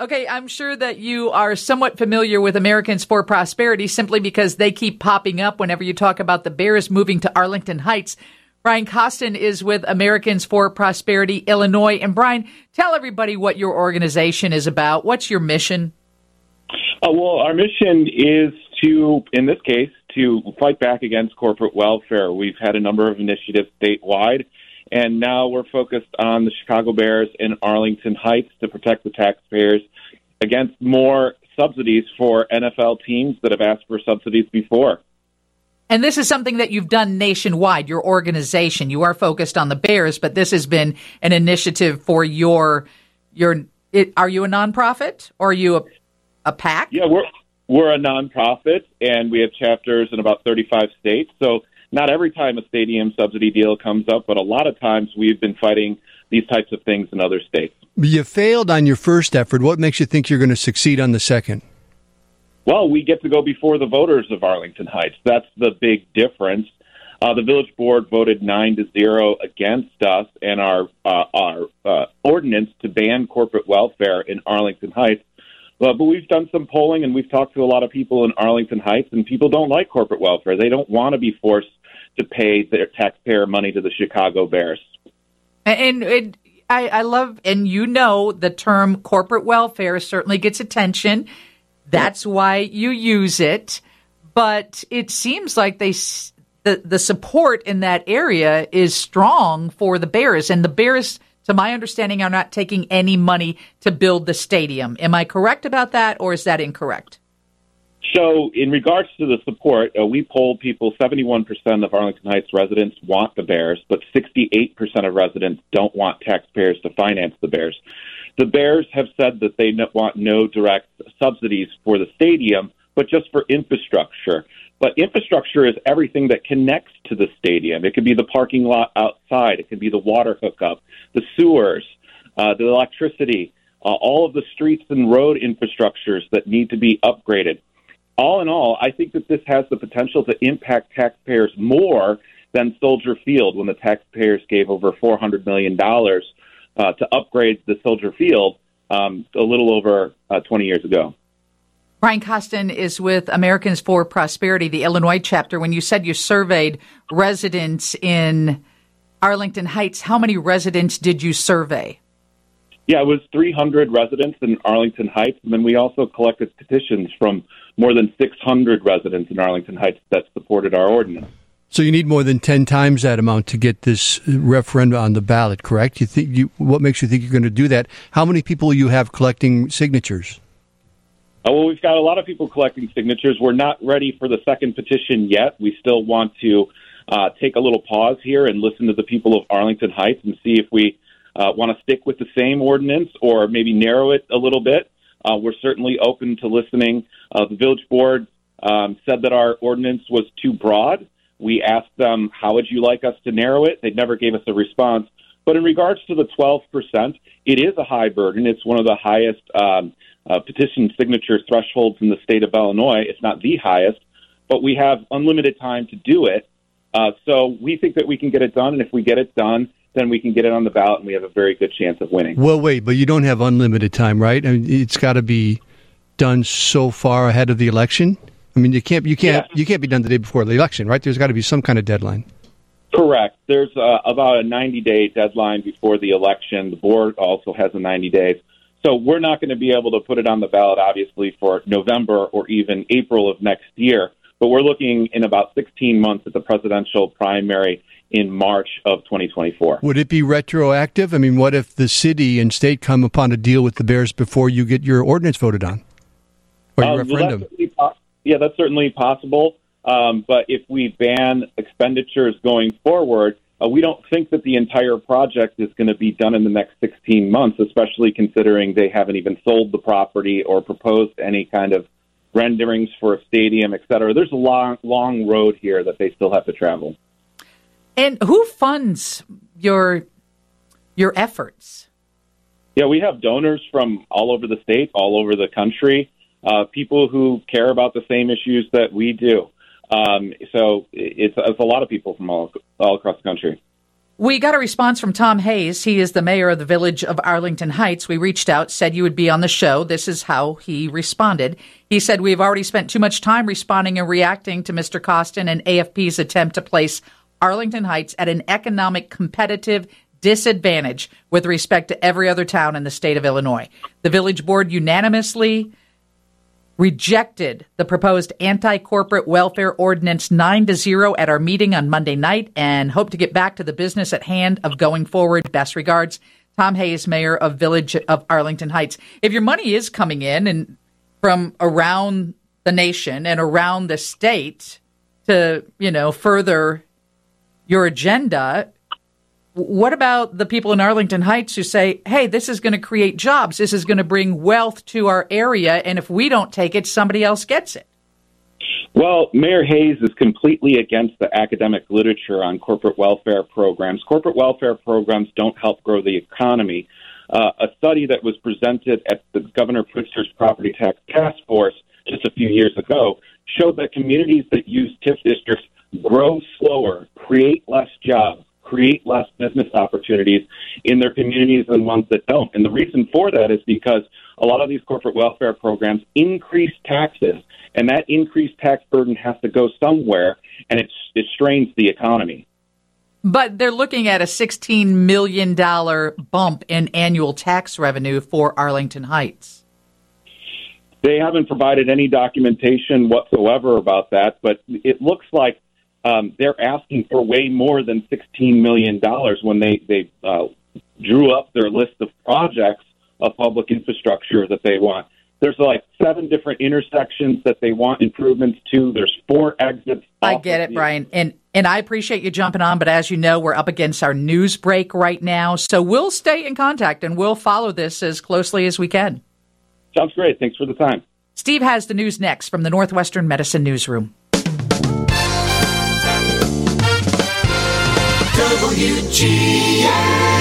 Okay, I'm sure that you are somewhat familiar with Americans for Prosperity simply because they keep popping up whenever you talk about the Bears moving to Arlington Heights. Brian Costin is with Americans for Prosperity Illinois. And Brian, tell everybody what your organization is about. What's your mission? Uh, well, our mission is to, in this case, to fight back against corporate welfare. We've had a number of initiatives statewide and now we're focused on the Chicago Bears in Arlington Heights to protect the taxpayers against more subsidies for NFL teams that have asked for subsidies before. And this is something that you've done nationwide, your organization. You are focused on the Bears, but this has been an initiative for your your it, are you a nonprofit or are you a, a PAC? Yeah, we're we're a nonprofit and we have chapters in about 35 states. So not every time a stadium subsidy deal comes up, but a lot of times we've been fighting these types of things in other states. You failed on your first effort. What makes you think you're going to succeed on the second? Well, we get to go before the voters of Arlington Heights. That's the big difference. Uh, the village board voted nine to zero against us and our uh, our uh, ordinance to ban corporate welfare in Arlington Heights. but we've done some polling and we've talked to a lot of people in Arlington Heights, and people don't like corporate welfare. They don't want to be forced to pay their taxpayer money to the Chicago Bears. And, and I, I love, and you know, the term corporate welfare certainly gets attention. That's why you use it. But it seems like they the the support in that area is strong for the Bears, and the Bears, to my understanding, are not taking any money to build the stadium. Am I correct about that, or is that incorrect? So, in regards to the support, uh, we polled people 71% of Arlington Heights residents want the Bears, but 68% of residents don't want taxpayers to finance the Bears. The Bears have said that they want no direct subsidies for the stadium, but just for infrastructure. But infrastructure is everything that connects to the stadium. It could be the parking lot outside, it could be the water hookup, the sewers, uh, the electricity, uh, all of the streets and road infrastructures that need to be upgraded all in all, I think that this has the potential to impact taxpayers more than Soldier Field when the taxpayers gave over $400 million uh, to upgrade the Soldier Field um, a little over uh, 20 years ago. Brian Costin is with Americans for Prosperity, the Illinois chapter. When you said you surveyed residents in Arlington Heights, how many residents did you survey? Yeah, it was 300 residents in Arlington Heights, and then we also collected petitions from more than 600 residents in Arlington Heights that supported our ordinance. So you need more than 10 times that amount to get this referendum on the ballot, correct? You think you, what makes you think you're going to do that? How many people you have collecting signatures? Uh, well, we've got a lot of people collecting signatures. We're not ready for the second petition yet. We still want to uh, take a little pause here and listen to the people of Arlington Heights and see if we uh, want to stick with the same ordinance or maybe narrow it a little bit. Uh, we're certainly open to listening. Uh, the village board um, said that our ordinance was too broad. We asked them, how would you like us to narrow it? They never gave us a response. But in regards to the 12%, it is a high burden. It's one of the highest um, uh, petition signature thresholds in the state of Illinois. It's not the highest, but we have unlimited time to do it. Uh, so we think that we can get it done. And if we get it done, then we can get it on the ballot and we have a very good chance of winning. Well, wait, but you don't have unlimited time, right? I mean, it's got to be done so far ahead of the election. I mean, you can't you can't yeah. you can't be done the day before the election, right? There's got to be some kind of deadline. Correct. There's uh, about a 90 day deadline before the election. The board also has a 90 days. So we're not going to be able to put it on the ballot, obviously, for November or even April of next year. But we're looking in about 16 months at the presidential primary in March of 2024. Would it be retroactive? I mean, what if the city and state come upon a deal with the Bears before you get your ordinance voted on or your um, referendum? That's yeah, that's certainly possible. Um, but if we ban expenditures going forward, uh, we don't think that the entire project is going to be done in the next 16 months, especially considering they haven't even sold the property or proposed any kind of renderings for a stadium, et cetera. There's a long, long road here that they still have to travel. And who funds your your efforts? Yeah, we have donors from all over the state, all over the country, uh, people who care about the same issues that we do. Um, so it's, it's a lot of people from all all across the country. We got a response from Tom Hayes. He is the mayor of the village of Arlington Heights. We reached out, said you would be on the show. This is how he responded. He said, We've already spent too much time responding and reacting to Mr. Costin and AFP's attempt to place Arlington Heights at an economic competitive disadvantage with respect to every other town in the state of Illinois. The village board unanimously rejected the proposed anti-corporate welfare ordinance 9 to 0 at our meeting on Monday night and hope to get back to the business at hand of going forward. Best regards, Tom Hayes, mayor of Village of Arlington Heights. If your money is coming in and from around the nation and around the state to, you know, further your agenda, what about the people in Arlington Heights who say, hey, this is going to create jobs, this is going to bring wealth to our area, and if we don't take it, somebody else gets it? Well, Mayor Hayes is completely against the academic literature on corporate welfare programs. Corporate welfare programs don't help grow the economy. Uh, a study that was presented at the Governor Pritzker's Property Tax Task Force just a few years ago showed that communities that use TIF districts grow slower, create less jobs, create less business opportunities in their communities than ones that don't. And the reason for that is because a lot of these corporate welfare programs increase taxes, and that increased tax burden has to go somewhere, and it, it strains the economy. But they're looking at a $16 million bump in annual tax revenue for Arlington Heights. They haven't provided any documentation whatsoever about that, but it looks like um, they're asking for way more than $16 million when they, they uh, drew up their list of projects of public infrastructure that they want. There's like seven different intersections that they want improvements to. There's four exits. I get it, Brian. And and I appreciate you jumping on, but as you know, we're up against our news break right now. So we'll stay in contact and we'll follow this as closely as we can. Sounds great. Thanks for the time. Steve has the news next from the Northwestern Medicine Newsroom. WGN.